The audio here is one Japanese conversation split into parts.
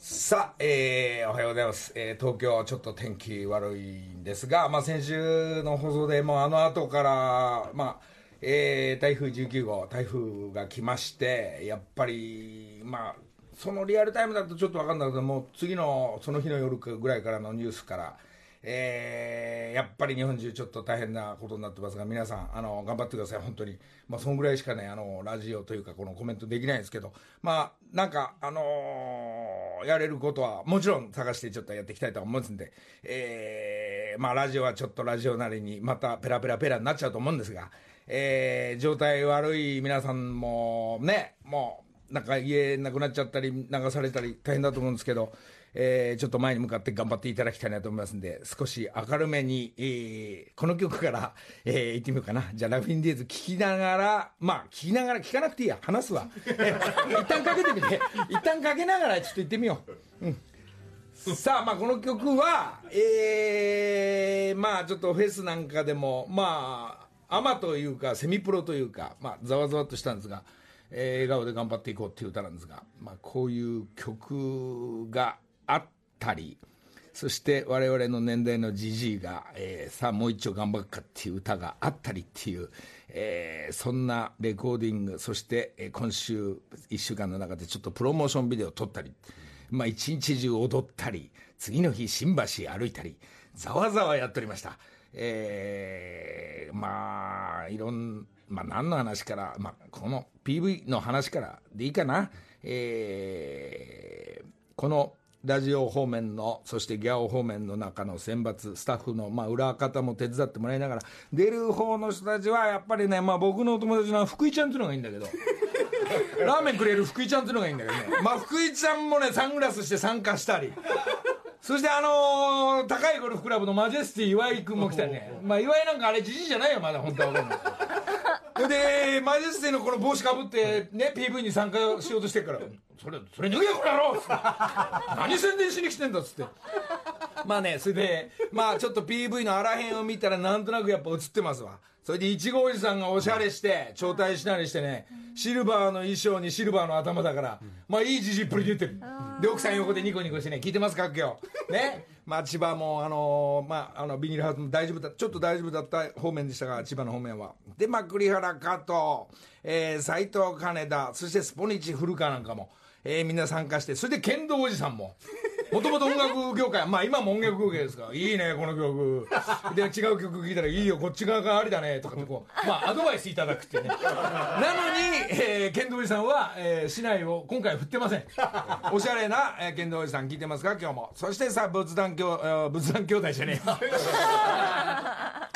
さあ、えー、おはようございます、えー東京ちょっと天気悪いんですが、まあ、先週の放送でもうあの後から、まあえー台風19号、台風が来まして、やっぱり、まあ、そのリアルタイムだとちょっと分かんないけど、も次のその日の夜ぐらいからのニュースから、えーやっぱり日本中ちょっと大変なことになってますが、皆さん、あの頑張ってください、本当に。まあ、そんぐらいしかね、あのラジオというか、このコメントできないんですけど、まあ、なんか、あのーやれることはもちろん探してちょっとやっていきたいと思うんですんで、えーまあ、ラジオはちょっとラジオなりにまたペラペラペラになっちゃうと思うんですが、えー状態悪い皆さんもね、もうなんか家なくなっちゃったり、流されたり大変だと思うんですけど、えーちょっと前に向かって頑張っていただきたいなと思いますんで、少し明るめに、えーこの曲から、えー行ってみようかな。じゃあ、ラフィンディーズ聴きながら、まあ、聴きながら、聴かなくていいや、話すわ。えー一旦かけてみて、一旦かけながらちょっと行ってみよう。うんさあ、まあ、この曲は、えーまあ、ちょっとフェスなんかでも、まあ、アマというか、セミプロというか、まあ、ざわざわっとしたんですが、えー笑顔で頑張っていこうっていう歌なんですが、まあ、こういう曲がったり、そして我々の年代のじじいが、えーさあもう一丁頑張るかっていう歌があったりっていう、えーそんなレコーディング、そして、え今週1週間の中でちょっとプロモーションビデオを撮ったり、まあ一日中踊ったり、次の日新橋歩いたり、ざわざわやっておりました。えーまあ、いろん、まあ何の話から、まあこの PV の話からでいいかな。えーこのラジオ方面の、そしてギャオ方面の中の選抜、スタッフの、まあ、裏方も手伝ってもらいながら、出る方の人たちは、やっぱりね、まあ、僕のお友達の福井ちゃんっていうのがいいんだけど、ラーメンくれる福井ちゃんっていうのがいいんだけどね、まあ、福井ちゃんもね、サングラスして参加したり、そしてあのー高いゴルフクラブのマジェスティ岩井君も来たりね、まあ、岩井なんかあれ、じじいじゃないよ、まだ、本当はで、マジェスティのこの帽子かぶって、ね、PV に参加しようとしてるから、それ、それ脱げ、この野郎っつって何宣伝しに来てんだっつって。まあね、それで、まあちょっと PV のあらへんを見たらなんとなくやっぱ映ってますわ。それで、いちごおじさんがおしゃれして、招待したりしてね、シルバーの衣装にシルバーの頭だから、まあいいじじっぷり出てる。で、奥さん横でニコニコしてね、聞いてますか今日。ね。まあ千葉も、あのーまあ、あの、ビニールハウスも大丈夫だ、ちょっと大丈夫だった方面でしたが、千葉の方面は。で、まあ栗原加藤、えー、斎藤金田、そしてスポニチ古川なんかも、えーみんな参加して、それで剣道おじさんも。もともと音楽業界、まあ今も音楽業界ですから、いいね、この曲。で、違う曲聴いたら、いいよ、こっち側がありだね、とかってこう、まあアドバイスいただくっていうね。なのに、えー、剣道おじさんは、えー市内を今回振ってません。おしゃれな、えー、剣道おじさん聞いてますか、今日も。そしてさ、仏壇兄、えー仏壇兄弟じゃねえよ。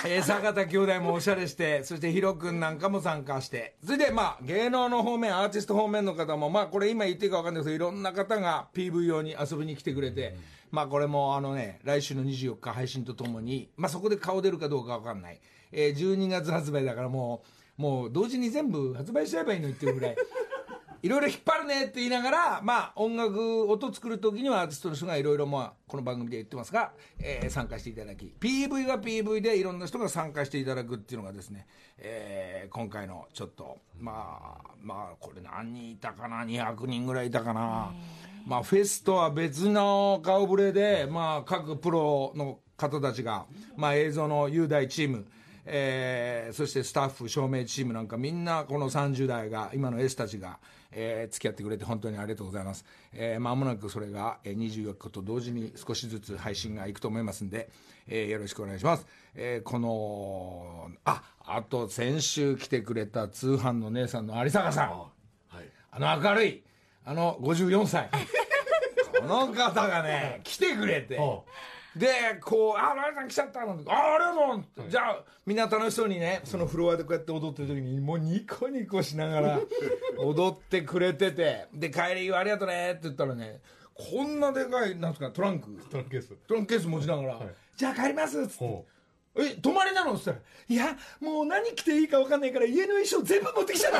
えー、坂田兄弟もおしゃれして、そしてヒロ君なんかも参加して、それでまあ芸能の方面、アーティスト方面の方も、まあこれ今言っていいか分かんないですけど、いろんな方が PV 用に遊びに来てくれて、まあこれもあのね、来週の24日配信とともに、まあそこで顔出るかどうか分かんない。えー、12月発売だからもう、もう同時に全部発売しちゃえばいいのにっていうぐらい。いろいろ引っ張るねって言いながら、まあ、音楽、音作る時にはアーティストの人がいろいろ、まあ、この番組で言ってますが、えー参加していただき、PV は PV でいろんな人が参加していただくっていうのがですね、えー今回のちょっと、まあ、まあ、これ何人いたかな、200人ぐらいいたかな？まあ、フェスとは別の顔ぶれで、まあ、各プロの方たちが、まあ、映像の雄大チーム、えーそしてスタッフ、照明チームなんかみんなこの30代が、今の S たちが、えー付き合ってくれて本当にありがとうございます。えーまもなくそれがえー24日と同時に少しずつ配信がいくと思いますんで、えーよろしくお願いします。えーこの、あ、あと先週来てくれた通販の姉さんの有坂さん。はい。あの明るい、あの54歳。この方がね、来てくれて。で、こう、あ、ライさん来ちゃったなんて、あ、ありがとう、じゃあ、みんな楽しそうにね、そのフロアでこうやって踊ってる時に、もうニコニコしながら 踊ってくれてて、で、帰りありがとうねって言ったらね、こんなでかいなんですかトランク。トランクケース。トランクケース持ちながら「じゃあ帰ります」っつって「え泊まりなの?」っつったら「いやもう何着ていいか分かんないから家の衣装全部持ってきちゃった」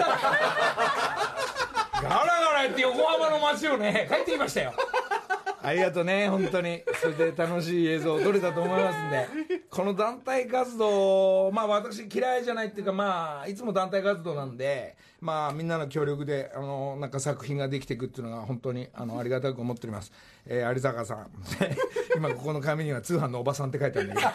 ガラガラ言って横浜の街をね帰ってきましたよ。ありがとうね本当に。それで楽しい映像撮れたと思いますんで。この団体活動まあ私嫌いじゃないっていうかまあいつも団体活動なんでまあみんなの協力であのなんか作品ができていくっていうのが本当にあのありがたく思っております、えー、有坂さん。今ここの紙には通販のおばさんって書いてあるんだけど。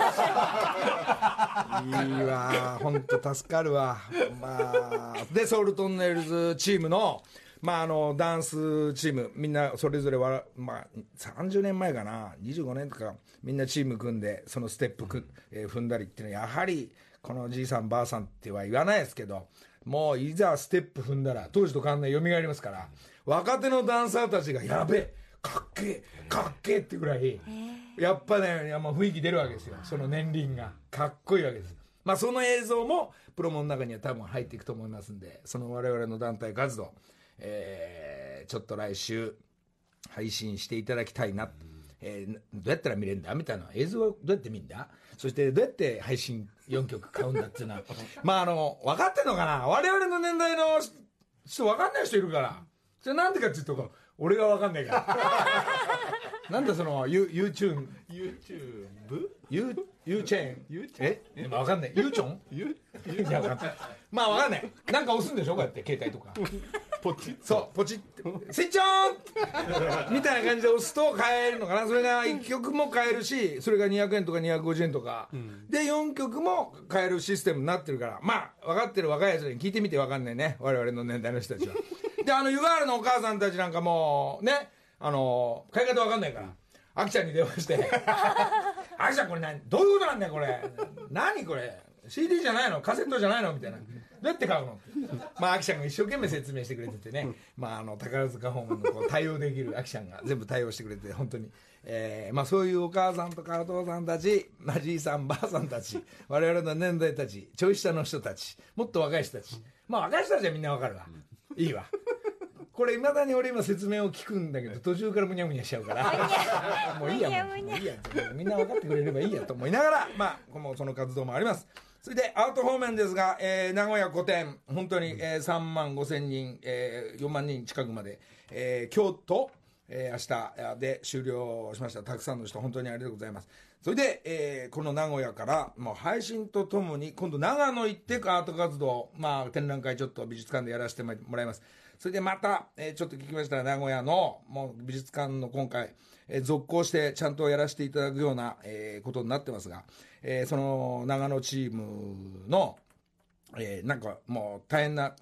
いいわ本当助かるわ。まあでソウルトンネルズチームのまあ、あのダンスチームみんなそれぞれ、まあ、30年前かな。25年とかみんなチーム組んでそのステップく、えー、踏んだりっていうのはやはりこのじいさんばあさんっては言わないですけどもういざステップ踏んだら当時と変わんない蘇りますから若手のダンサーたちがやべえかっけえかっけえってぐらいやっぱねや、まあ、雰囲気出るわけですよ。その年輪が。かっこいいわけです。まあその映像もプロモの中には多分入っていくと思いますんでその我々の団体活動えー、ちょっと来週配信していただきたいな、うん、えー、どうやったら見れるんだみたいな映像はどうやって見るんだ？そしてどうやって配信4曲買うんだっていうのは。まああの分かってんのかな？我々の年代の人分かんない人いるから。それなんでかっていうと俺が分かんないからなんだその YouTube YouTube? ユユーチェーンユーチェーンえ？分かんない。ユーチョンユいや分かんない。まあ分かんない。なんか押すんでしょ？こうやって携帯とか。ポチッそうポチッスイッチオン！みたいな感じで押すと買えるのかな。それが1曲も買えるしそれが200円とか250円とか、うん、で4曲も買えるシステムになってるから。まあ分かってる若いやつに聞いてみて分かんないね。我々の年代の人たちは。であの湯河原のお母さんたちなんかもねあの買い方分かんないから、あきちゃんに電話して「あきちゃんこれ何？どういうことなんだよこれ？何これ？CD じゃないの？カセットじゃないの?」みたいな。どうやって買うの？まあ、アキちゃんが一生懸命説明してくれててね、まあ、あの、宝塚訪問のこう対応できるアキちゃんが全部対応してくれて、本当に、えー、まあ、そういうお母さんとかお父さんたち、まあ、じいさん、ばあさんたち、我々の年代たち、ちょい下の人たち、もっと若い人たち、まあ、若い人たちはみんなわかるわ。いいわ。これいまだに俺今説明を聞くんだけど途中からむにゃむにゃしちゃうから。もういいやもう。いいや。みんな分かってくれればいいやと思いながらまあこのその活動もあります。それでアート方面ですが、えー、名古屋5店、本当に、えー、3万5千人、えー、4万人近くまで、えー、京都、えー、明日で終了しました。たくさんの人、本当にありがとうございます。それで、えー、この名古屋から、もう配信とともに、今度長野行ってアート活動、まあ、展覧会ちょっと美術館でやらせてもらいます。それでまた、えー、ちょっと聞きましたら、名古屋の、もう美術館の今回、えー、続行してちゃんとやらせていただくような、えー、ことになってますが、えー、その長野チームの、えー、なんかもう大変な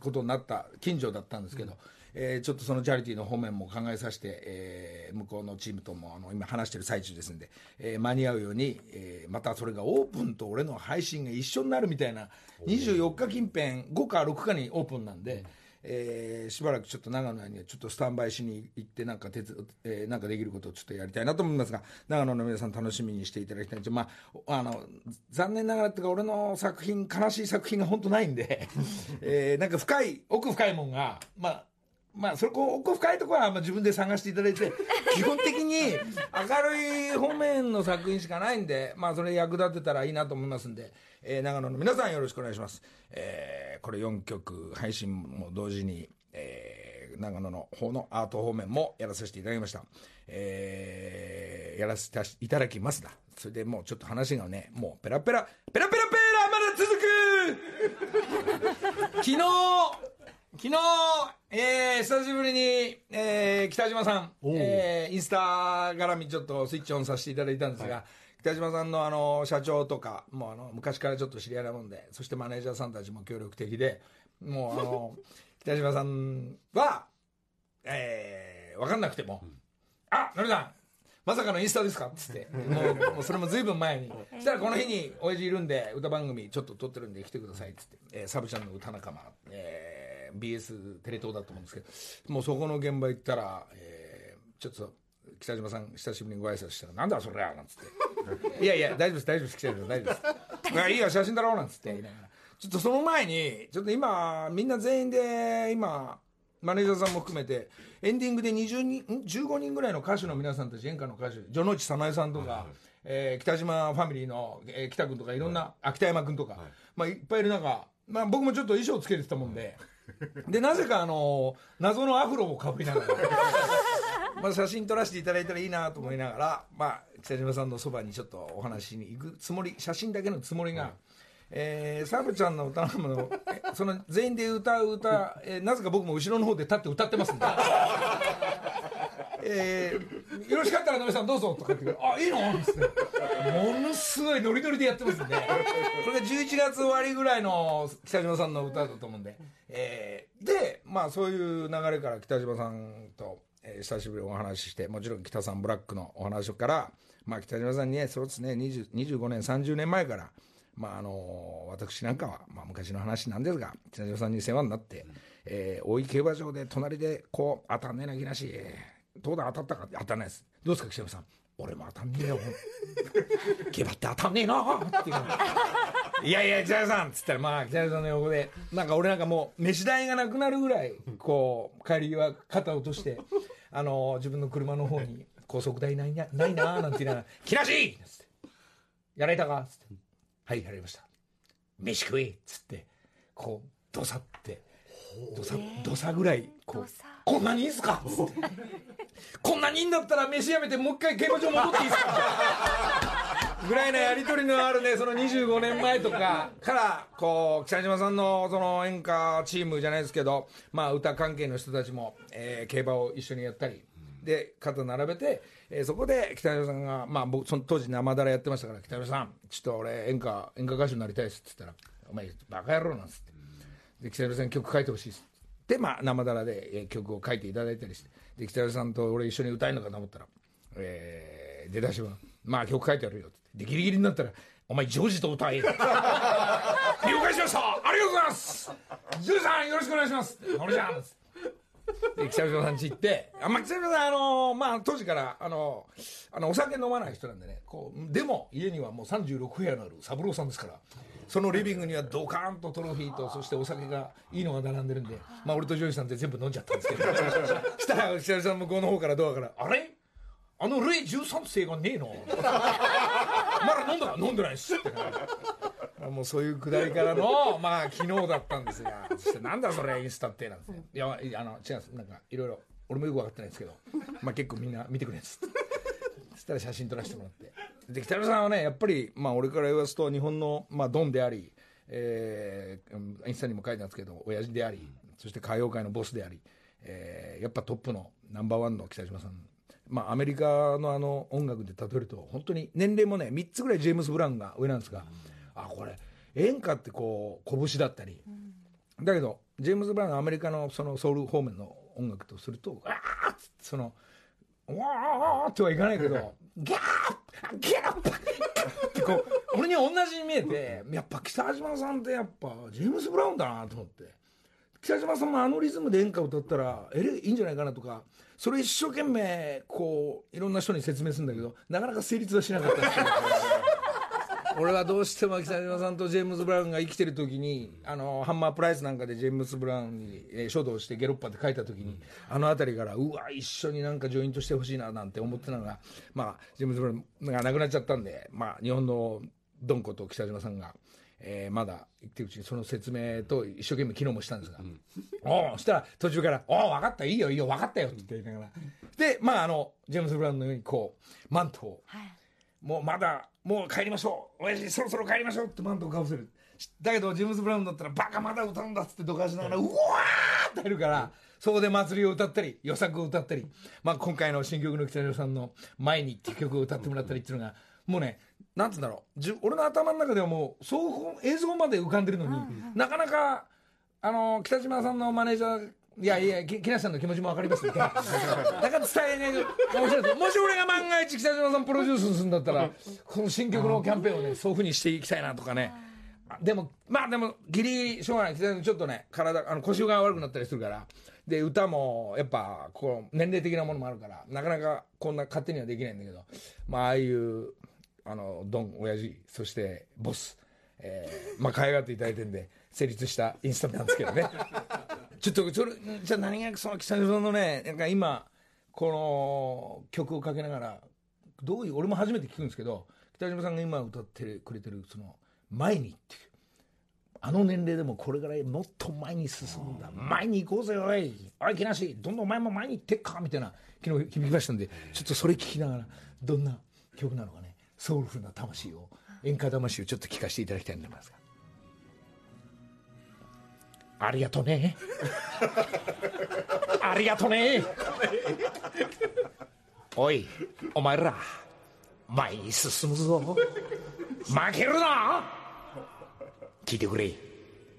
ことになった近所だったんですけど、うん、えー、ちょっとそのチャリティーの方面も考えさせて、えー、向こうのチームともあの今話してる最中ですんで、えー、間に合うように、えー、またそれがオープンと俺の配信が一緒になるみたいな24日近辺5か6かにオープンなんで。うんえー、しばらくちょっと長野にはちょっとスタンバイしに行ってなんか手えー、なんかできることをちょっとやりたいなと思いますが長野の皆さん楽しみにしていただきたいんですまああの残念ながらっていうか俺の作品悲しい作品が本当ないんで、えー、なんか深い奥深いもんがまあまあ、そこ、奥深いところはまあ自分で探していただいて、基本的に明るい方面の作品しかないんで、まあ、それ役立てたらいいなと思いますんで、えー、長野の皆さんよろしくお願いします。えー、これ4曲配信も同時に、えー、長野の方のアート方面もやらさせていただきました。えー、やらせていただきますだ。それでもうちょっと話がね、もうペラペラ、ペラペラペラまだ続く 昨日、昨日、えー、久しぶりに、えー、北島さん、えー、インスタ絡みちょっとスイッチオンさせていただいたんですが、はい。北島さんのあの社長とかもうあの昔からちょっと知り合いなもんでそしてマネージャーさんたちも協力的でもうあの 北島さんは、えー、分かんなくても「あのりさんまさかのインスタですか?」っつってもうもうそれもずいぶん前に そしたらこの日に親父いるんで歌番組ちょっと撮ってるんで来てください。っつって、えー、サブちゃんの歌仲間、えー、BS テレ東だと思うんですけどもうそこの現場行ったら、えー、ちょっと北島さん久しぶりにご挨拶したら「なんだそれや」なんつって「いやいや大丈夫です大丈夫です北島さん大丈夫です」いや「いいよ写真だろ」なんつって言いながら。ちょっとその前にちょっと今みんな全員で今マネージャーさんも含めてエンディングで20人ん？15人ぐらいの歌手の皆さんたち演歌の歌手城之内早苗さんとか、えー北島ファミリーの、えー北君とかいろんな、秋田山君とか、まあ、いっぱいいる中、まあ、僕もちょっと衣装つけてたもんで でなぜかあの謎のアフロをかぶりながら。まあ、写真撮らせていただいたらいいなと思いながら、まあ、北島さんのそばにちょっとお話しに行くつもり写真だけのつもりが、えー、サブちゃんの歌のえその全員で歌う歌、えーなぜか僕も後ろの方で立って歌ってますんで。えーよろしかったら、のりさんどうぞとか言ってくるあ、いいの？っつってものすごいノリノリでやってますんで、これが11月終わりぐらいの北島さんの歌だと思うんで、えーで、まあそういう流れから北島さんと、えー久しぶりにお話しして、もちろん北さんブラックのお話から、まあ北島さんにね、そうですね、25年、30年前から、まああの私なんかは、まあ、昔の話なんですが北島さんに世話になって、えー大井競馬場で隣でこう当たんねえな気なしどうだ当たったかって当たんないです。どうですか北島さん？俺も当たんねえよ。競馬って当たんねえな。っていういやいや北島さん。っつったらまあ北島さんの横でなんか俺なんかもう飯代がなくなるぐらいこう帰り際肩を落としてあの自分の車の方に高速代ないなないななんて言いながら「木梨!」っつって「やられたか?」っつってはい、やりました。飯食え！っつって、こう、どさって、どさ、どさぐらい、こう、こんなにいいっすか？こんなにいいんだったら飯やめてもう一回競馬場戻っていいっすか？ぐらいのやりとりのあるね、その25年前とかから、こう、北島さんのその演歌チームじゃないですけど、まあ歌関係の人たちも、えー競馬を一緒にやったり、で肩並べて、えーそこで北島さんが、まあ、僕その当時生だらやってましたから北島さんちょっと俺演歌演歌歌手になりたいですって言ったら「お前バカ野郎」なんつって。で北島さんに曲書いてほしいですでまあ生だらで、えー曲を書いていただいたりしてで北島さんと俺一緒に歌えるのかと思ったら、えー出だしは「まあ曲書いてやるよ」って。でギリギリになったら「お前ジョージと歌え」了解しました。ありがとうございます。ジョージさんよろしくお願いします。俺じゃん」で北島さん家行って、あまあ、北島さん、あのまあ、当時から、あのあのお酒飲まない人なんでねこうでも家にはもう36部屋のある三郎さんですからそのリビングにはドカーンとトロフィーとそしてお酒がいいのが並んでるんで、まあ、俺とジョージさんって全部飲んじゃったんですけど。したら北島さん向こうの方からドアから「あれ？あのレイ13世がねえの？まだ飲んだか飲んでないっす」ってもうそういうくだりからのまあ昨日だったんですが。そしてなんだそれインスタってなんですねいやあの違うんです。なんかいろいろ俺もよく分かってないんですけど。まあ結構みんな見てくれんです。そしたら写真撮らせてもらって。で北山さんはねやっぱりまあ俺から言わすと日本の、まあ、ドンであり、えーうんインスタにも書いてあるんですけど親父でありそして歌謡界のボスであり、えーやっぱトップのナンバーワンの北島さん。まあ、アメリカのあの音楽で例えると本当に年齢もね3つぐらいジェームス・ブラウンが上なんですが、あこれ演歌ってこう拳だったり、だけどジェームズ・ブラウンのアメリカのそのソウル方面の音楽とするとあーっつってそのわーってはいかないけどギャーギャーってこう俺には同じに見えてやっぱ北島さんってやっぱジェームス・ブラウンだなと思って。北島さんもあのリズムで演歌歌ったらえれいいんじゃないかなとかそれ一生懸命こういろんな人に説明するんだけどなかなか成立はしなかった俺はどうしても北島さんとジェームズ・ブラウンが生きてる時にあのハンマープライスなんかでジェームズ・ブラウンに、えー書道してゲロッパって書いた時に、あの辺りからうわ一緒になんかジョイントしてほしいななんて思ってたのがまあジェームズ・ブラウンが亡くなっちゃったんでまあ日本のドンコと北島さんが。えーまだ生きてるうちにその説明と一生懸命昨日もしたんですが、おうそしたら途中から「おう分かったいいよいいよ分かったよ」って言って言いながら。でまああのジェームズ・ブラウンのようにこうマントを。もうまだもう帰りましょう。親父そろそろ帰りましょうってマントをかぶせる。だけどジェームズ・ブラウンだったらバカまだ歌うんだっつってどかしながらうわーって入るからそこで祭りを歌ったり予作を歌ったり、まあ、今回の新曲の北島さんの「前に」っていう曲を歌ってもらったりっていうのがもうねなんて言うんだろう。俺の頭の中ではもうそう映像まで浮かんでるのに、なかなかあの北島さんのマネージャーいやいや、き木梨さんの気持ちも分かりますみたいな。だから伝えないと面白いですもし俺が万が一北島さんプロデュースするんだったら、この新曲のキャンペーンをね、そういうふうにしていきたいなとかね。あでも、まあでも、ギリしょうがない。北島さんちょっとね、体、あの腰が悪くなったりするから。で、歌も、やっぱ、こう、年齢的なものもあるから、なかなかこんな勝手にはできないんだけど、まあ、ああいう、あの、ドン、親父、そして、ボス、えーまあ、可愛がっていただいてるんで、成立したインスタなんですけどね。ちょっとそれじゃあ何がその北島さんのねなんか今この曲をかけながらどういう俺も初めて聞くんですけど北島さんが今歌ってくれてるその「前に」っていうあの年齢でもこれからもっと前に進んだ前に行こうぜおいおい木梨どんどんお前も前に行ってっかみたいな昨日響きましたんでちょっとそれ聞きながらどんな曲なのかねソウルフルな魂を演歌魂をちょっと聞かせていただきたいと思いますがありがとね。ありがとね。おいお前ら前に進むぞ。負けるな。聞いてくれ。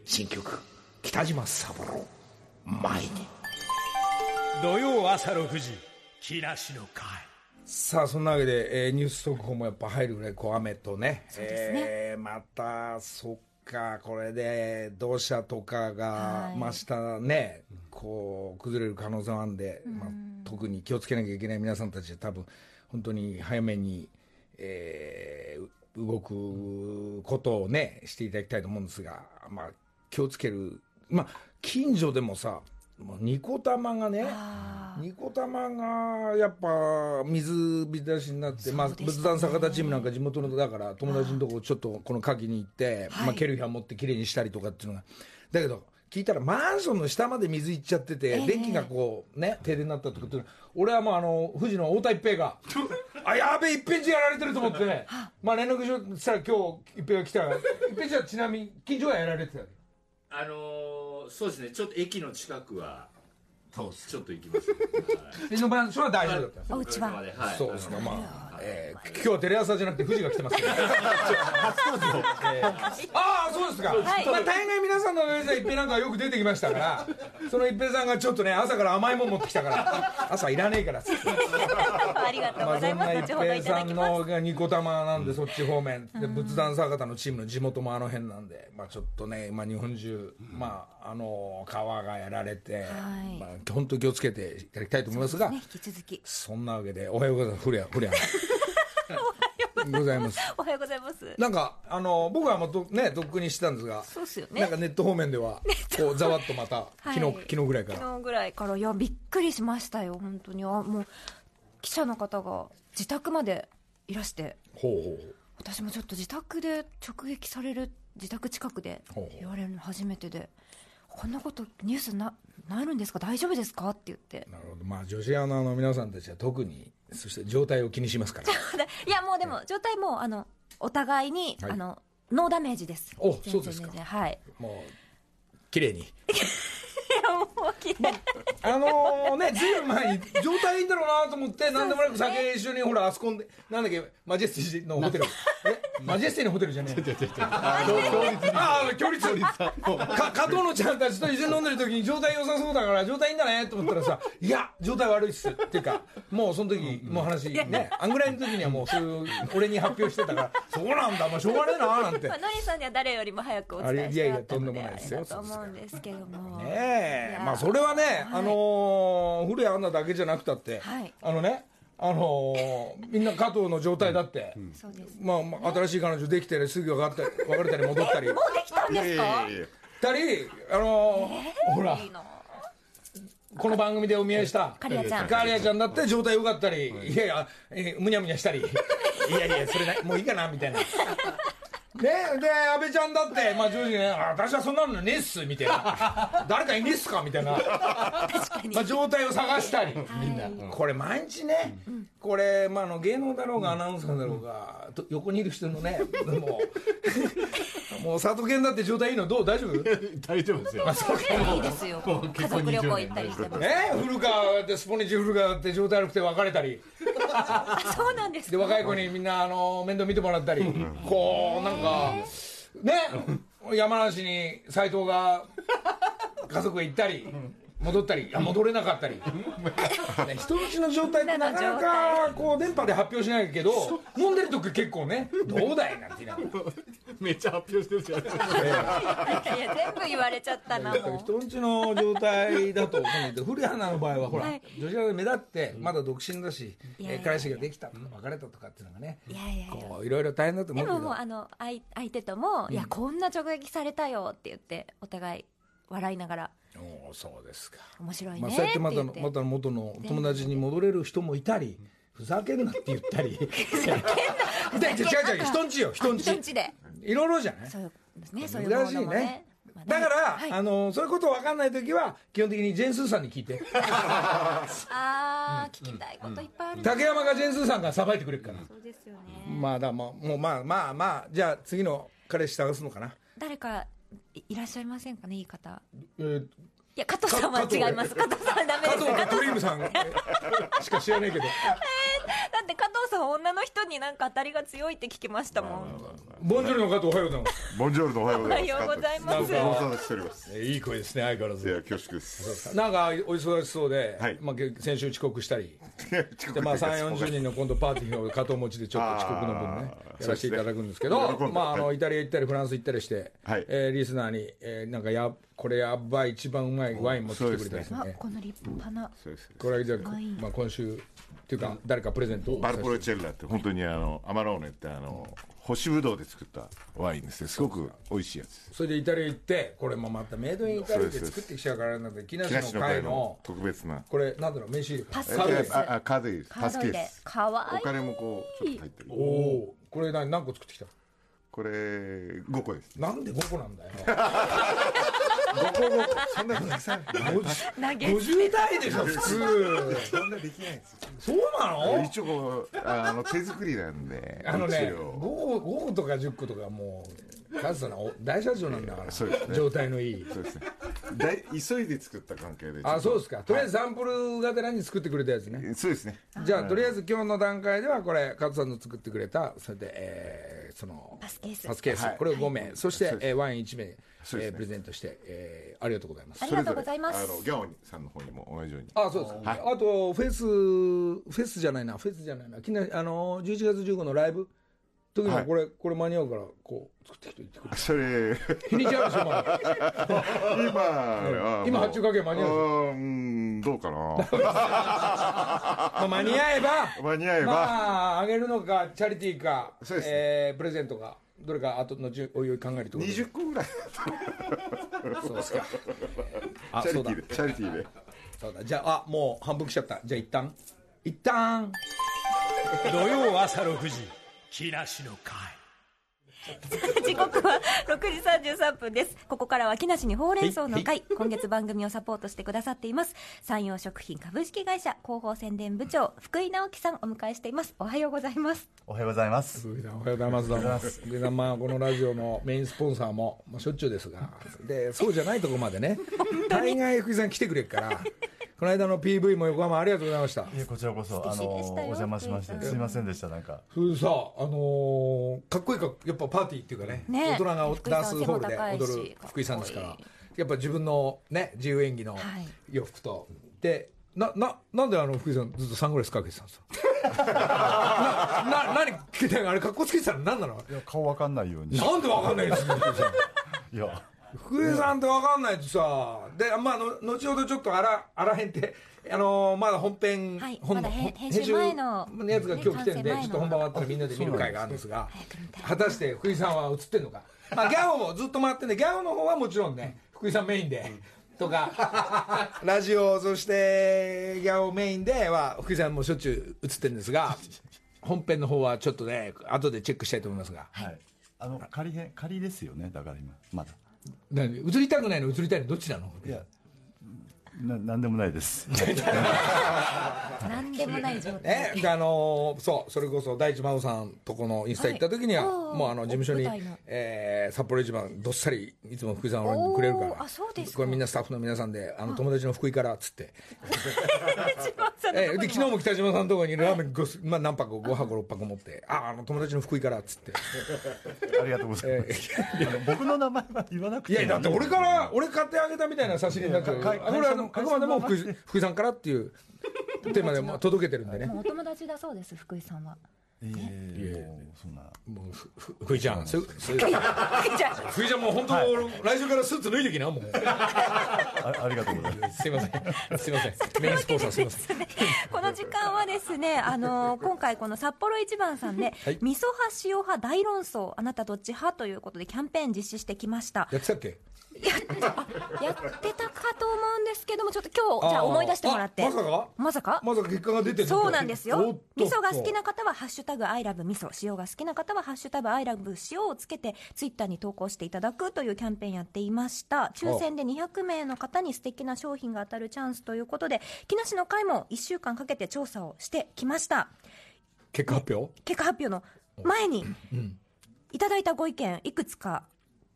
新曲北島三郎前に。土曜朝6時木梨の会。さあそんなわけで、えーニュース速報もやっぱ入るぐらいこう雨とね。そうですね。えーまたそっかこれで土砂とかがはい。真下ね、こう崩れる可能性もあるんで、まあ、特に気をつけなきゃいけない皆さんたちは多分本当に早めに、えーう動くことをねしていただきたいと思うんですが、まあ、気をつける。まあ近所でもさもうニコ玉がねニコ玉がやっぱ水浸しになって、まあ、仏壇坂田チームなんか地元のだから友達のとこちょっとこの鍵に行って、はい。まあ、ケルヒャン持ってきれいにしたりとかっていうのが。だけど聞いたらマンションの下まで水いっちゃってて、電気がこうね停電になったとかっていうの俺はもうあの富士の太田一平が あやべえ一平ちやられてると思って。まあ連絡所したら今日一平が来た。ら一平ちはちなみに近所はやられてたよあのー、そうですね。ちょっと駅の近くはちょっと行きます、はい。でその晩それは大丈夫だったんですお家は。はい。そうですか、まあ、えー今日はテレ朝じゃなくて富士が来てますけど。えーああ、そうですか。はいまあ、大概皆さんの上で一平なんかよく出てきましたから、その一平さんがちょっとね、朝から甘いもん持ってきたから、朝いらねえからっつって。ありがとうまあ、ございそんます。な一後ほどい平さん。のがニコ玉なんで、そっち方面。で、仏壇坂田のチームの地元もあの辺なんで、まあ、ちょっとね、まあ、日本中、まあ、あの、川がやられて、はいまあ、本当に気をつけていただきたいと思いますが、ね、引き続き。そんなわけで、おはようございます。フレア、フレア。ございます。おはようございます。なんか、あの、僕はもうと、ね、とっくにしてたんですが、そうっすよねなんかネット方面では、こう、ざわっとまた、昨日、はい昨日ぐらいから。昨日ぐらいから、いや、びっくりしましたよ、本当に。あ、もう、記者の方が自宅までいらして、ほうほうほう。私もちょっと自宅で直撃される、自宅近くでほうほう言われるの初めてで、こんなことニュースな、なるんですか？大丈夫ですか？って言って。なるほど。まあ、女子アナの皆さんたちは特に、そして状態を気にしますから。いや、もうでも、状態も、あの、お互いに、はいあの、ノーダメージです。おそうですかはい。もう、綺麗に。いや、もう、綺麗。あのね、ずいぶん前に、状態いいんだろうなと思って、なんでもなく酒一緒に、ほら、あそこで、なんだっけ、マジェスティのホテル。えマジェスティのホテルじゃねえ。ああ、距離距離か加藤のちゃんたちと一緒に飲んでる時に状態良さそうだから状態いいんだねと思ったらさいや状態悪いっすっていうかもうその時もう話ね。あんぐらいの時にはもうそういう俺に発表してたからそうなんだもうしょうがねえななんて。まあ、のりさんには誰よりも早くお伝えあれいやいやしてあったのでとんでもないですよあれだと思うんですけども。ねいまあそれはね、あのー古谷アンナだけじゃなくたって、はい。あのねあのーみんな加藤の状態だって、そうですまあ、まあ新しい彼女できてすぐ別れたり別れたり戻ったり。もうできたんですか？二人あのーほらいいなこの番組でお見合いした。カリアちゃん。カリアちゃんだって状態良かったり、い、やいや、えーむにゃむにゃしたり。いやいやそれなもういいかなみたいな。ね、で安倍ちゃんだって、まあ、正直ね、あ私はそんなのねえっすみたいな、誰かいねえっすかみたいな、まあ、状態を探したり、みんな、これ、毎日ね、これ、まあ、あの芸能だろうが、アナウンサーだろうが、と横にいる人のね、もう、もう佐藤健だって状態いいの、どう、大丈夫？大丈夫ですよ。いいですよ。家族旅行行ったりしてもね、古川でスポニチ古川って状態悪くて別れたり。あ そうなんですで若い子にみんなあの面倒見てもらったり。こうなんかね山梨に斎藤が家族へ行ったり戻ったりいや戻れなかったり、ね、人のちの状態ってなかなかこう電波で発表しないけど飲んでる時結構ね「どうだい?」なんて言いながら。めっちゃ発表してるじゃん。いや全部言われちゃったな人んちの状態だと古谷アナの場合はほら、はい。女子アナで目立ってまだ独身だし、彼氏ができたとか別れたとかっていうのがね。いやいやいや。こういろいろ大変だと思うけど。でももうあの相相手とも、いやこんな直撃されたよって言ってお互い笑いながら。おーそうですか。面白いね。まあ、そうやってまたまた元の友達に戻れる人もいたりふざけるなって言ったり。ふざけんな。違う違う人んちよ人んち人んちで。いろいろじゃない？そうですね。そういうも難しいねのもね。まあだから、はい。あのそういうこと分かんない時は基本的にジェーン・スーさんに聞いて。あー聞きたいこといっぱいあるな竹山がジェーン・スーさんがさばいてくれるから、そうですよね。まあだまあもうまあまあまあじゃあ次の彼氏探すのかな。誰かいらっしゃいませんかねいい方。えーいや加藤さんは違います。加藤。さんはダメ加です。藤とドリームさん。しか知らないけど。だって加藤さんは女の人になんか当たりが強いって聞きましたもん。ボンジョルの加藤おはようございます。ボンジョルノおはようございます。おはようございます。ます。えーいい声ですね相変わらず。いや、恐縮です。なんかお忙しそうで、はい。まあ、け先週遅刻したり。遅刻で、まあ、3 4 0人の今度パーティーを加藤持ちでちょっと遅刻の分ねあーやらせていただくんですけどね。まあ、あのはイタリア行ったりフランス行ったりして、はい。えーリスナーに、えーなんかやこれやばい一番うまいワイン持ってきてくれたりしてあね。この立派なこれじゃまあ、今週っていうか誰かプレゼントをバルポレチェッラって本当にあのアマローネってあの干しぶどうで作ったワインですね。すごく美味しいやつそれでイタリア行ってこれもまたメイドインイタリアで作ってきちゃうからなんで木木梨梨の会のの会の特別な。これなんだろう名刺入れパスえカー。ドですです。ああカー。パスケース。かわいい。お金もこうちょっと入ってる。おおこれ何何個作ってきた？これ5個です。なんで5個なんだよ。5個5個そんなたくさん投げ50代でしょ普通。そんなできないですそうなの一応こうあの手作りなんであのね一応。5個5個とか10個とかもうカズさんお大社長なんだからそうですね。状態のいい。そうですね。だい急いで作った関係であそうですか。とりあえずはサンプルがてらに作ってくれたやつね。いそうですね。じゃあとりあえず今日の段階ではこれカズさんの作ってくれたそれで、えーそのパスケース。パスケース、はいこれを5名、そしてそう、です。えーワイン1名、えープレゼントして、えーありがとうございます。ありがとうございます。あのギャオさんの方にも同じように。あそうです、あとフェスフェスじゃないな。フェスじゃないな。きなあの11月15のライブ。時にははい。これ、これ間に合うからこう作ってきて言ってくれそれ。日にちあるでしょまだ。今、今発注かけ間に合うううんどうかな。まあ間に合えば。間に合えば、まああげるのかチャリティーかそうですね。えープレゼントかどれか後のちおいおい考えるところで20個ぐらい。そうですか。あチャそうだ。リティーでチャリティーで。そうだ。じゃああもう半分来ちゃった。じゃあ一旦。一旦。土曜朝6時木梨の会 時刻は6時33分です。ここからは木梨にほうれん草の会。今月番組をサポートしてくださっています。山陽食品株式会社広報宣伝部長福井直樹さんお迎えしています。おはようございます。おはようございます。福井さんおはようございます。どうも福井さんまあこのラジオのメインスポンサーも、まあ、しょっちゅうですが。でそうじゃないとこまでね。大概福井さん来てくれるからこの間の PV も横浜ありがとうございました。いえ、こちらこそ、あの、お邪魔しまして、すいませんでした、なんか。それでさ、あのーかっこいいかやっぱパーティーっていうかねね。大人がダンスホールで踊る福井さんですから。やっぱ自分のね自由演技のはい。洋服と、でなななんであの福井さんずっとサングラスかけてたんですか？なな何着けてあれかっこつけてたの何なの？いや、顔わかんないように。なんでわかんないんですか？福井さんいや、福井さんってわかんないとさでまあの後ほどちょっとあらあらへんってあのーまだ本編、はい本まだ編本編集前のやつが今日来てるんで、ねちょっと本番終わったらみんなで見る会があるんですが果たして福井さんは映ってんのか、まあ、ギャオもずっと回ってんでギャオの方はもちろんね福井さんメインで。とか ラジオそしてギャオメインでは福井さんもしょっちゅう映ってるんですが本編の方はちょっとね後でチェックしたいと思いますがはい。あの、仮編、仮ですよね、だから今、まだ。映りたくないの映りたいのどっちなの？いや、な、なんでもないです。なんでもない状態。ね、であのーそうそれこそ大地真央さんとこのインスタ行った時には、はいもうあの事務所にえー札幌一番どっさりいつも福井さんをくれるから。あそうですか。これみんなスタッフの皆さんであの友達の福井からっつって、えーで昨日も北島さんのところにラーメンごす、まあ、何箱5箱6箱持ってああの友達の福井からっつって。ありがとうございます。あの僕の名前は言わなくていやだって俺から俺買ってあげたみたいな差し入れになっちゃうこれはあのあ会くまでも福井さんからっていうテーマでも届けてるんでね。お友達だそうです福井さんは。ええ？もうそん。な。もう福井ちゃん。そうそうじゃあ福井ちゃんもう本当、来週からスーツ脱いできなもう。あありがとうございます。すいません。すいません。メインスポンサーすいません。この時間はですね、あの今回この札幌一番さんで、はい。味噌派塩派大論争あなたどっち派ということでキャンペーン実施してきました。やってたっけ？やってたかと思うんですけどもちょっと今日じゃあ思い出してもらって。あまさか？まさか？まさか結果が出てるそうなんですよ。味噌が好きな方は「ハッシュタグアイラブ味噌」塩が好きな方は「ハッシュタグアイラブ塩」をつけてツイッターに投稿していただくというキャンペーンやっていました。抽選で200名の方に素敵な商品が当たるチャンスということで木梨の会も1週間かけて調査をしてきました。結果発表？結果発表の前にいただいたご意見いくつか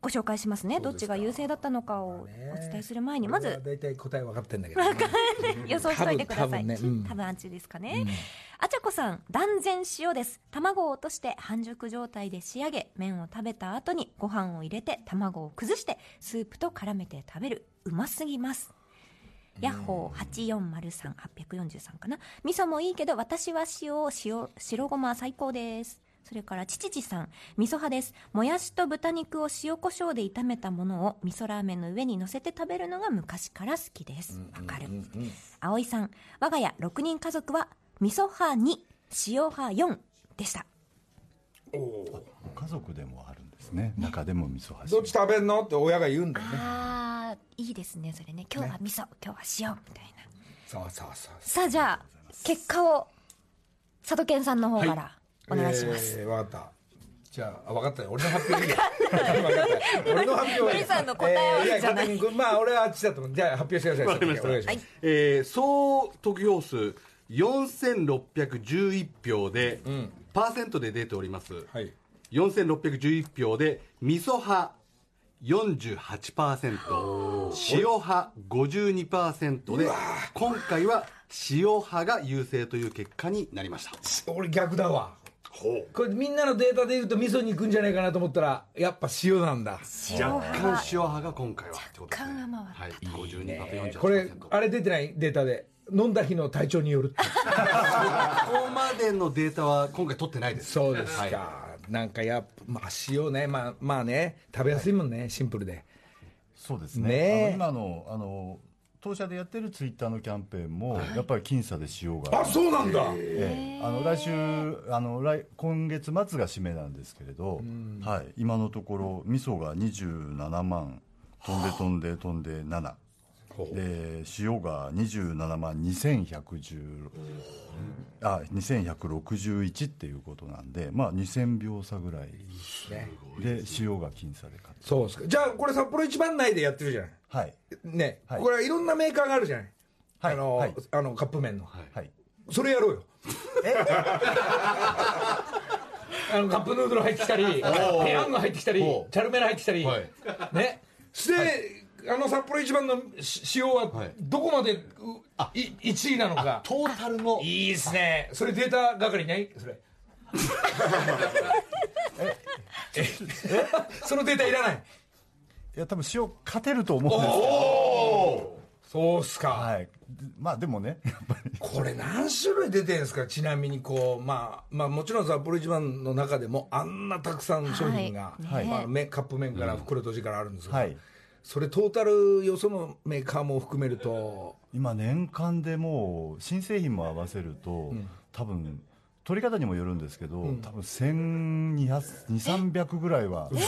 ご紹介しますね。どっちが優勢だったのかをお伝えする前にまず大体答え分かってんだけど、予想しといてください。多分多分ね。うん。多分アンチですかね、あちゃこさん断然塩です。卵を落として半熟状態で仕上げ麺を食べた後にご飯を入れて卵を崩してスープと絡めて食べる。うますぎます。ヤッホー8403-843かな。味噌もいいけど私は塩塩白ごま最高ですそれからちちちさん味噌派です。もやしと豚肉を塩コショウで炒めたものを味噌ラーメンの上に乗せて食べるのが昔から好きです。わかる。葵さん我が家6人家族は味噌派2塩派4でした。家族でもあるんですね。中でも味噌どっ橋ち食べんのって親が言うんだよね。あーいいですねそれね。今日は味噌、今日は塩みたいな。そうそうそうさあじゃあ結果を佐渡健さんの方からお願いします、えー、分かった。じゃあ分かったよ俺の発表いいや分かった 俺の発表はいい森さんの答えはいいじゃない。えーまあ俺はあっちだと思うじゃあ発表してください。わかりました。お願いします、えー総得票数4611票で、パーセントで出ております、はい。4611票で味噌派48%塩派52%で今回は塩派が優勢という結果になりました。俺逆だわこれみんなのデータで言うと味噌に行くんじゃないかなと思ったらやっぱ塩なんだ。若干塩派が今回はってことですね。若干はい。52%と48%これあれ出てないデータで飲んだ日の体調によるって。ここまでのデータは今回取ってないです。そうですか、はい。なんかやっぱまあ塩ね。まあまあね。食べやすいもんね。シンプルで。そうですね。ねえ。あの今のあの当社でやってるツイッターのキャンペーンも、やっぱり僅差で塩があそうなんだ。ええ。あの来週あの来今月末が締めなんですけれど、はい、今のところ味噌が27万。飛んで飛んで飛んで7で塩が27万2110あ2161っていうことなんでまあ2000秒差ぐらい。で塩が僅差で勝ってそうですか。じゃあこれ札幌一番内でやってるじゃない？はい。ね、はい。これはいろんなメーカーがあるじゃない、はい。あの、はい。あのカップ麺の、はい。それやろうよ。あのカップヌードル入ってきたりペヤング入ってきたりおチャルメラ入ってきたり、はい。ね。して、あの札幌一番のし塩ははい。どこまで、うい1位なのか？トータルの。いいですね。それデータ係ない？それ。ええそのデータいらない？いや多分塩勝てると思うんですけどそうっすか、はい。まあでもねやっぱり。これ何種類出てるんですか？ちなみにこう、まあ、まあもちろん札幌一番の中でもあんなたくさん商品が、はい。まあ、麺カップ麺から袋とじからあるんですが、はいそれトータルよそのメーカーも含めると。今年間でもう新製品も合わせると、多分取り方にもよるんですけど、多分1200300ぐらいは優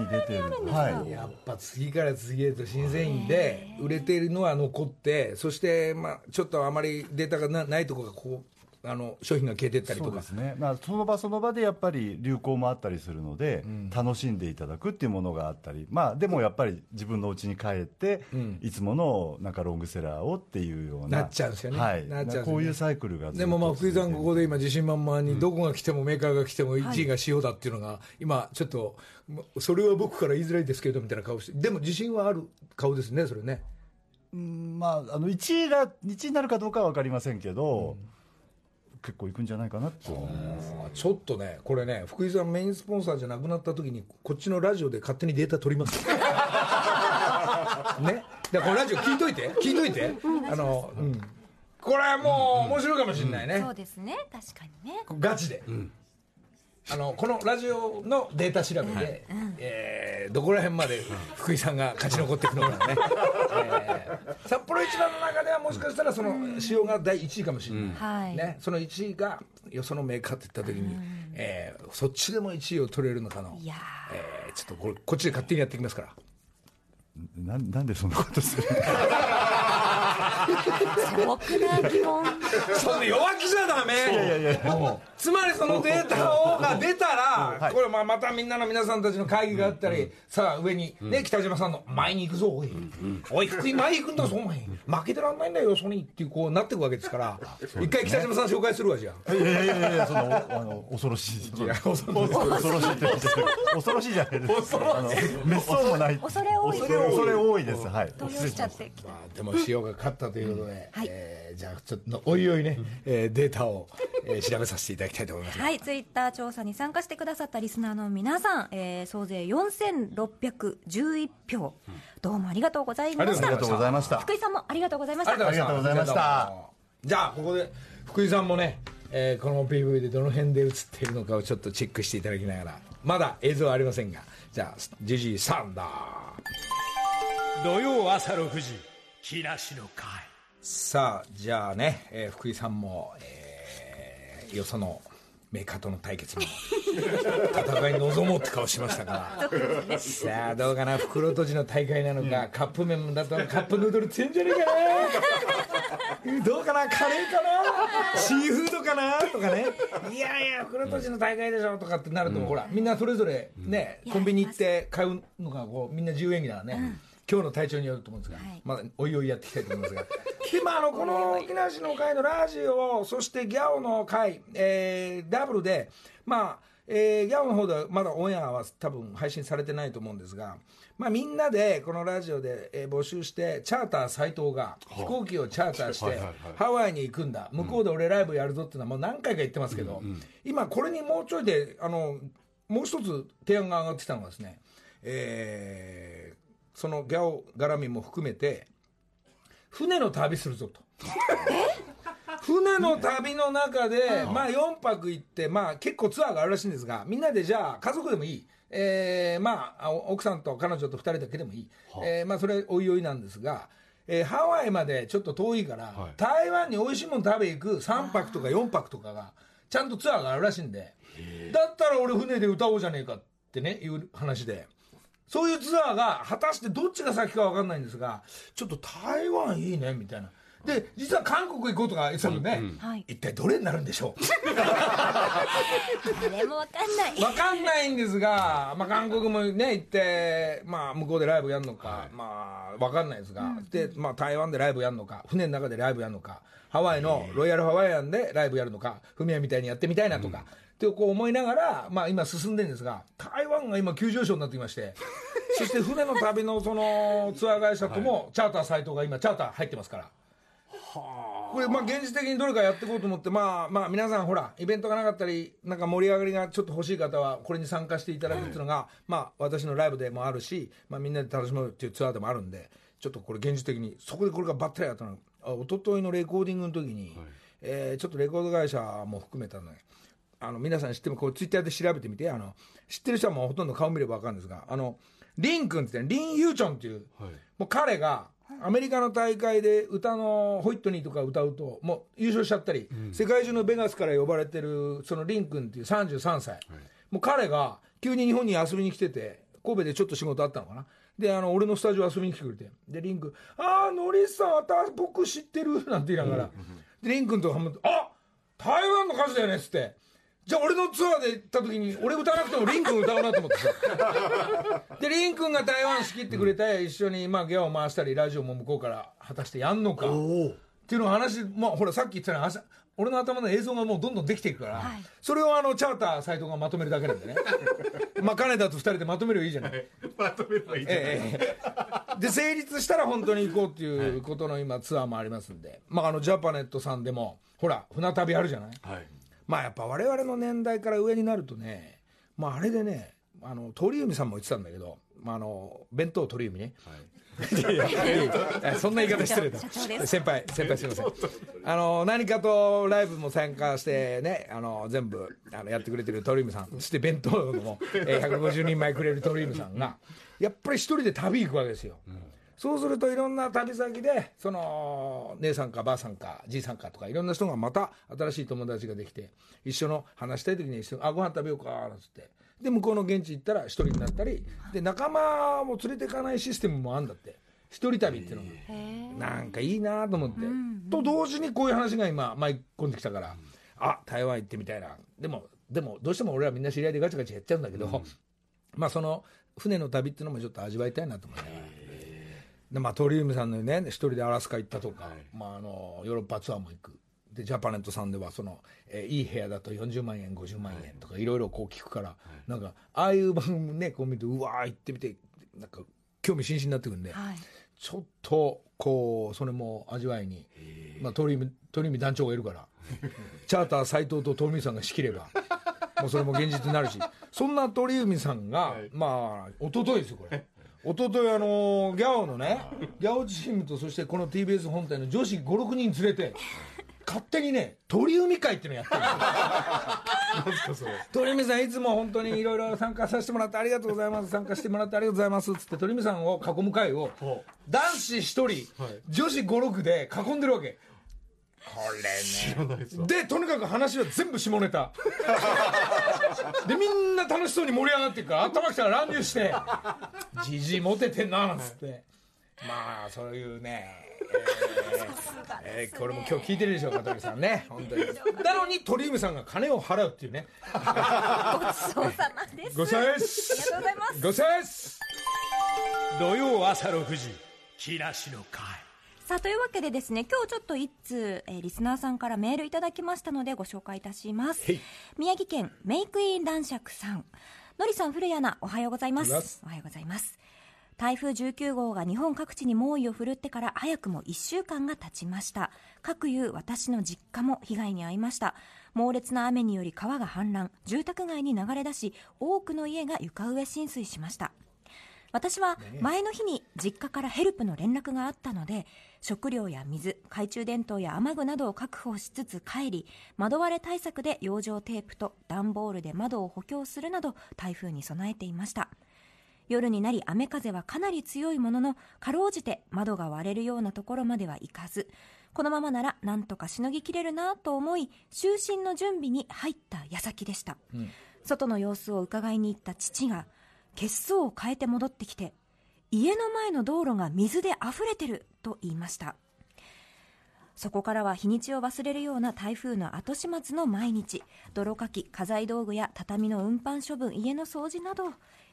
に出てるはい。やっぱ次から次へと新製品で売れているのは残ってそして、まあ、ちょっとあまりデータがなないところがこうあの商品が消えてったりとか。そうですね、まあ、その場その場でやっぱり流行もあったりするので、楽しんでいただくっていうものがあったり、まあ、でもやっぱり自分の家に帰って、いつものなんかロングセラーをっていうようななっちゃうんですよね。はい、なっちゃうね。こういうサイクルがでもまあ福井さん、ここで今、自信満々に、どこが来ても、メーカーが来ても、1位が塩だっていうのが、今、ちょっと、それは僕から言いづらいですけどみたいな顔して、でも自信はある顔ですね、それね。うんまあ、あの1位が1位になるかどうかは分かりませんけど、結構いくんじゃないかなって思います。ちょっとね、これね、福井さんメインスポンサーじゃなくなった時に、こっちのラジオで勝手にデータ取ります。ね？だからこのラジオ聞いといて、聞いといて。あの、うん。これはもう面白いかもしれないね。そうですね確かにねガチで、あのこのラジオのデータ調べで、えーどこら辺まで福井さんが勝ち残っていくのかね、えー札幌一番の中ではもしかしたらその塩が第1位かもしれない、はい。ね、その1位がよそのメーカーって言った時に、えーそっちでも1位を取れるのかの。いやえーちょっとこれこっちで勝手にやっていきますから。ななんでそんなことする素朴な疑問。そんな弱気じゃダメ。いやいやいやつまりそのデータをが出たら、はい。これまあまたみんなの皆さんたちの会議があったり、さあ上に、ね北島さんの前に行くぞおい、おい福井前行くんだぞお前。負けてらんないんだよよそにっていうこうなっていくわけですから。一回北島さん紹介するわじゃあ。いやいやいやいやそのあの恐ろしい。恐ろしい。って恐ろしいじゃないです。あの滅相もない恐れ多い。恐れ恐れ多いです。はい。動揺しちゃってきたまあでも塩が勝ったということで、はい。えーじゃあちょっとおいおいね、えーデータを、えー調べさせていただきたいと思います、はい、ツイッター調査に参加してくださったリスナーの皆さん、えー総勢4611票、どうもありがとうございました。ありがとうございました。福井さんもありがとうございました。ありがとうございました。ありがとうございました。じゃあここで福井さんもね、えーこの PV でどの辺で映っているのかをちょっとチェックしていただきながらまだ映像はありませんがじゃあジジイサンダー土曜朝6時木梨の会さあじゃあね、えー福井さんも、えーよそのメーカーとの対決に戦いに臨もうって顔しましたから。さあどうかな？袋とじの大会なのか、カップ麺だとカップヌードル強いんじゃねえかな？どうかな？カレーかな？シーフードかな？とかね。いやいや袋とじの大会でしょとかってなると、ほらみんなそれぞれね、コンビニ行って買うのがこうみんな自由演技だからね、今日の体調によると思うんですが、はい。まだおいおいやっていきたいと思いますがでまああのこの木梨の会のラジオそしてギャオの会、えーダブルでまあえーギャオの方ではまだオンエアは多分配信されてないと思うんですが、まあ、みんなでこのラジオで、えー募集してチャーター斎藤が飛行機をチャーターしてハワイに行くんだ。向こうで俺ライブやるぞっていうのはもう何回か言ってますけど、今これにもうちょいであのもう一つ提案が上がってきたのがですね、えーそのギャオ絡みも含めて船の旅するぞと。船の旅の中で、まあ4泊行って、まあ結構ツアーがあるらしいんですが、みんなでじゃあ家族でもいい。えーまあ、お奥さんと彼女と2人だけでもいい。えーまあそれおいおいなんですが、えーハワイまでちょっと遠いから、はい台湾に美味しいもの食べ行く3泊とか4泊とかが、ちゃんとツアーがあるらしいんで、だったら俺船で歌おうじゃねえかってね、いう話で。そういうツアーが果たしてどっちが先か分かんないんですが、ちょっと台湾いいねみたいな。で、実は韓国行こうとか言ってたもんね、はい。一体どれになるんでしょう？誰もわかんない。分かんないんですが、まあ、韓国もね、行って、まあ、向こうでライブやるのか、まあ、分かんないですが、で、まあ、台湾でライブやるのか、船の中でライブやるのか、ハワイのロイヤルハワイアンでライブやるのか、フミヤみたいにやってみたいなとか、ってこう思いながら、まあ、今進んでるんですが、台湾が今急上昇になってきまして、そして船の旅のそのツアー会社とも、チャーター斎藤が今、チャーター入ってますから。これ、まあ、現実的にどれかやっていこうと思って、まあ、まあ、皆さん、ほら、イベントがなかったり、なんか盛り上がりがちょっと欲しい方は、これに参加していただくっていうのが、まあ、私のライブでもあるし、まあ、みんなで楽しむっていうツアーでもあるんで、ちょっとこれ、現実的に、そこでこれがばったりやったの。あ一昨日のレコーディングの時に、えーちょっとレコード会社も含めたのね、あの皆さん知ってもこうツイッターで調べてみてあの知ってる人はもうほとんど顔見れば分かるんですがあのリン君ってねリン・ユーチョンっていう、はい。もう彼がアメリカの大会で歌のホイットニーとか歌うともう優勝しちゃったり、世界中のベガスから呼ばれてるそのリン君っていう33歳、もう彼が急に日本に遊びに来てて神戸でちょっと仕事あったのかな。であの俺のスタジオ遊びに来てくれて。でリン君「ああノリスさん私僕知ってる」なんて言いながら、でリン君とハマって「あ台湾の歌手だよね」っつって。じゃあ俺のツアーで行った時に俺歌わなくてもリン君歌うなと思ってさ。でリン君が台湾好きってくれて一緒にまあギャオを回したりラジオも向こうから果たしてやんのか。っていうのを話まあほらさっき言ってたように朝俺の頭の映像がもうどんどんできていくから、はい。それをあのチャーター斎藤がまとめるだけなんでね。まあ金田と二人でまとめればいいじゃない。まとめればいいじゃない。ええ。で成立したら本当に行こうっていうことの今ツアーもありますんで、まあ、あのジャパネットさんでもほら船旅あるじゃない。はいまあやっぱ我々の年代から上になるとね、まああれでね、あの鳥海さんも言ってたんだけど、まああの弁当鳥海ね。いやい。やいやいやそんな言い方失礼だ。先輩先輩すみません。あの何かとライブも参加してねあの全部あのやってくれてる鳥海さんそして弁当も、えー150人前くれる鳥海さんがやっぱり一人で旅行くわけですよ、そうするといろんな旅先でその姉さんかばあさんかじいさんかとかいろんな人がまた新しい友達ができて一緒の話したい時に一緒に「あご飯食べようか」なんつって。で向こうの現地行ったら一人になったりで仲間も連れていかないシステムもあるんだって。一人旅っていうのがなんかいいなと思って、と同時にこういう話が今舞い込んできたからあ台湾行ってみたいな。でもでもどうしても俺らみんな知り合いでガチャガチャやっちゃうんだけど、まあその船の旅っていうのもちょっと味わいたいなと思いながら。でまあ、トリウムさんのね一人でアラスカ行ったとか、まあ、あのヨーロッパツアーも行く。でジャパネットさんではその、えーいい部屋だと40万円50万円とかい。ろいろこう聞くから、なんかああいう番組ねこう見てうわー行ってみてなんか興味津々になってくるんで、はい。ちょっとこうそれも味わいに、まあ、鳥海鳥海団長がいるから チャーター斎藤と鳥海さんが仕切れば もうそれも現実になるしそんな鳥海さんが、まあ一昨日ですよこれ一昨日あのギャオのねギャオチームとそしてこの TBS 本体の女子56人連れて勝手にね鳥海会っていうのやってるんですよ。鳥海さんいつも本当にいろいろ参加させてもらってありがとうございます。参加してもらってありがとうございます。っつって鳥海さんを囲む会を男子1人、女子56で囲んでるわけこれね。でとにかく話は全部下ネタ。でみんな楽しそうに盛り上がっていくから頭きたら乱入して「じじいモテてんな」なんつって。まあそういうねえーえーこれも今日聞いてるでしょう香取さんね。本当に。なのに鳥海さんが金を払うっていうね。ごちそうさまです。ごちそうさまでありがすとうございます。ごちそうさまです。土曜朝6時木梨の会さあというわけでですね今日ちょっと一通、えーリスナーさんからメールいただきましたのでご紹介いたします。宮城県メイクイン男爵さん。のりさん古谷アナおはようございます。す。おはようございます。台風19号が日本各地に猛威を振るってから早くも1週間が経ちました。各有私の実家も被害に遭いました。猛烈な雨により川が氾濫。住宅街に流れ出し多くの家が床上浸水しました。私は前の日に実家からヘルプの連絡があったので食料や水懐中電灯や雨具などを確保しつつ帰り窓割れ対策で養生テープと段ボールで窓を補強するなど台風に備えていました。夜になり雨風はかなり強いもののかろうじて窓が割れるようなところまではいかずこのままならなんとかしのぎきれるなと思い就寝の準備に入った矢先でした、外の様子を伺いに行った父が血相を変えて戻ってきて家の前の道路が水で溢れてると言いました。そこからは日にちを忘れるような台風の後始末の毎日泥かき家財道具や畳の運搬処分家の掃除など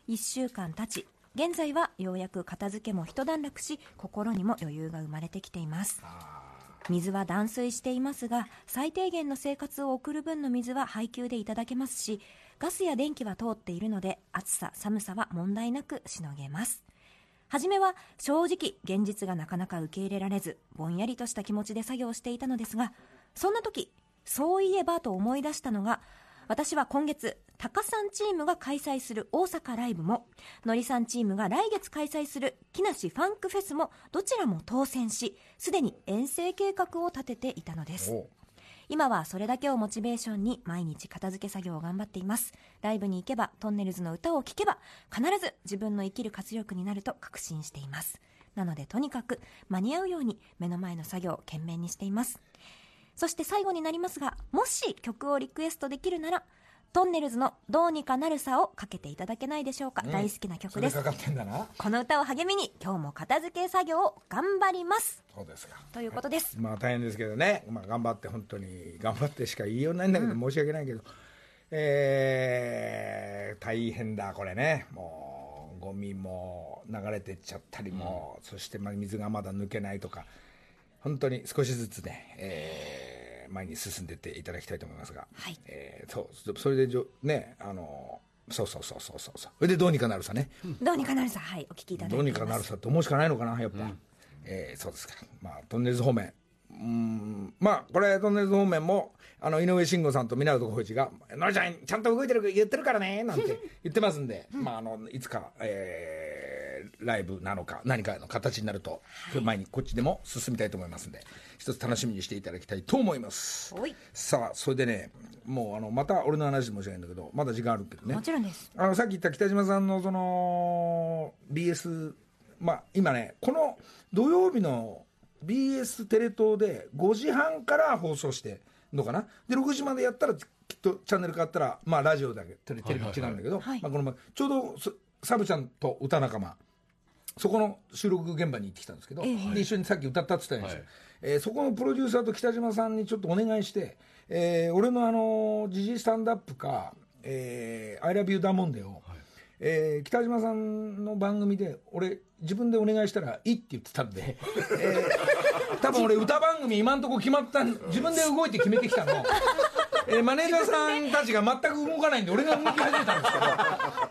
1週間経ち現在はようやく片付けも一段落し心にも余裕が生まれてきています。水は断水していますが最低限の生活を送る分の水は配給でいただけますしガスや電気は通っているので暑さ寒さは問題なくしのげます初めは正直現実がなかなか受け入れられずぼんやりとした気持ちで作業していたのですがそんな時そういえばと思い出したのが私は今月タカさんチームが開催する大阪ライブものりさんチームが来月開催する木梨ファンクフェスもどちらも当選しすでに遠征計画を立てていたのです。今はそれだけをモチベーションに毎日片付け作業を頑張っています。ライブに行けばトンネルズの歌を聴けば必ず自分の生きる活力になると確信しています。なのでとにかく間に合うように目の前の作業を懸命にしています。そして最後になりますがもし曲をリクエストできるならトンネルズの「どうにかなるさ」をかけていただけないでしょうか、大好きな曲です。それかかってんだな。この歌を励みに今日も片付け作業を頑張ります。そうですか。ということです。まあ大変ですけどね、まあ、頑張って本当に頑張ってしか言いようないんだけど、申し訳ないけど、えー大変だこれね。もうゴミも流れてっちゃったりも、そしてまあ水がまだ抜けないとか。本当に少しずつね、えー前に進んでっていただきたいと思いますが、はい。えーそう。それでじょねあのそうそうそうそうそうそう。それでどうにかなるさね、どうにかなるさ。はい。お聞きいただいてどうにかなるさって思うしかないのかな、やっぱ。えーそうですか。まあ、トンネルズ方面。うーん、まあ、これ、トンネルズ方面も、あの、井上慎吾さんと湊浩一が、のりちゃん、ちゃんと動いてる言ってるからね、なんて言ってますんで、まあ、あの、いつか、えーライブなのか、何かの形になると、前にこっちでも進みたいと思いますんで、一つ楽しみにしていただきたいと思います。さあ、それでね、もう、あの、また俺の話で申し訳ないんだけど、まだ時間あるけどね。もちろんです。あのさっき言った北島さんのその BS、まあ、今ね、この土曜日の BS テレ東で5時半から放送してんのかな、で6時までやったらきっとチャンネル変わったら、まあ、ラジオだけテレテレビ違うんだけど、はい。まあ、この前ちょうどそサブちゃんと歌仲間そこの収録現場に行ってきたんですけど、ええ。で一緒にさっき歌ったって言ったんですよ、はい。えーそこのプロデューサーと北島さんにちょっとお願いして、えー俺のあの時事スタンドアップか「えー、I love you ダモンデを」えー北島さんの番組で俺自分でお願いしたら「いい」って言ってたんで、えー多分俺歌番組今んとこ決まったん自分で動いて決めてきたの、えーマネージャーさんたちが全く動かないんで俺が動き始めたんですけど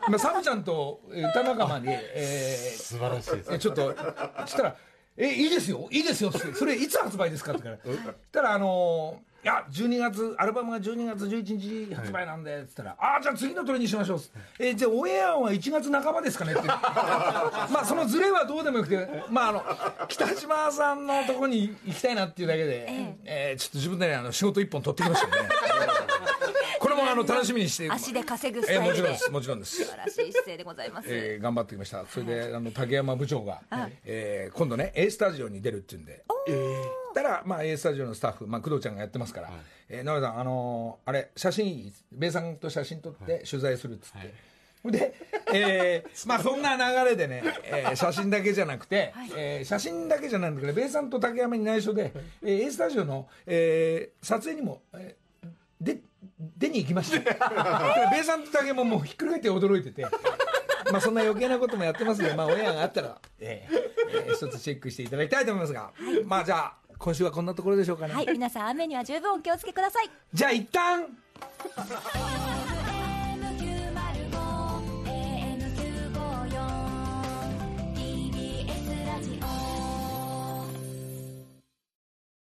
今サブちゃんとえー歌仲間で、えー素晴らしいですえちょっとそしたら「えいいですよいいですよ」ってそれいつ発売ですか?」って言うからたらあのーいや12月アルバムが12月11日発売なんで」っつったら「ああじゃあ次のトレにしましょう」えじゃあオンエアは1月半ばですかね」って。まあそのズレはどうでもよくてまああの北島さんのとこに行きたいなっていうだけで、えーちょっと自分でねあの仕事一本取ってきましたよね これもあの楽しみにして足で稼ぐスえタイルで。ーもちろんですもちろんです。素晴らしい姿勢でございます、えー頑張ってきました。それで、あの竹山部長が、えー今度ね A スタジオに出るっていうんでたら、まあ、A スタジオのスタッフ、まあ、工藤ちゃんがやってますから「えー直江さんあのーあれ写真いい米さんと写真撮って取材する」っつって。で、えー まあそんな流れでね、えー写真だけじゃなくて、えー写真だけじゃないんだけど、米さんと竹山に内緒で、えー A スタジオの、えー撮影にも、えーで出に行きました。米さんと竹山ももうひっくり返って驚いてて、まあそんな余計なこともやってますので、まあオンエアがあったら、えーえー一つチェックしていただきたいと思いますが、まあじゃあ、今週はこんなところでしょうかね。はい皆さん雨には十分お気をつけくださいじゃあ一旦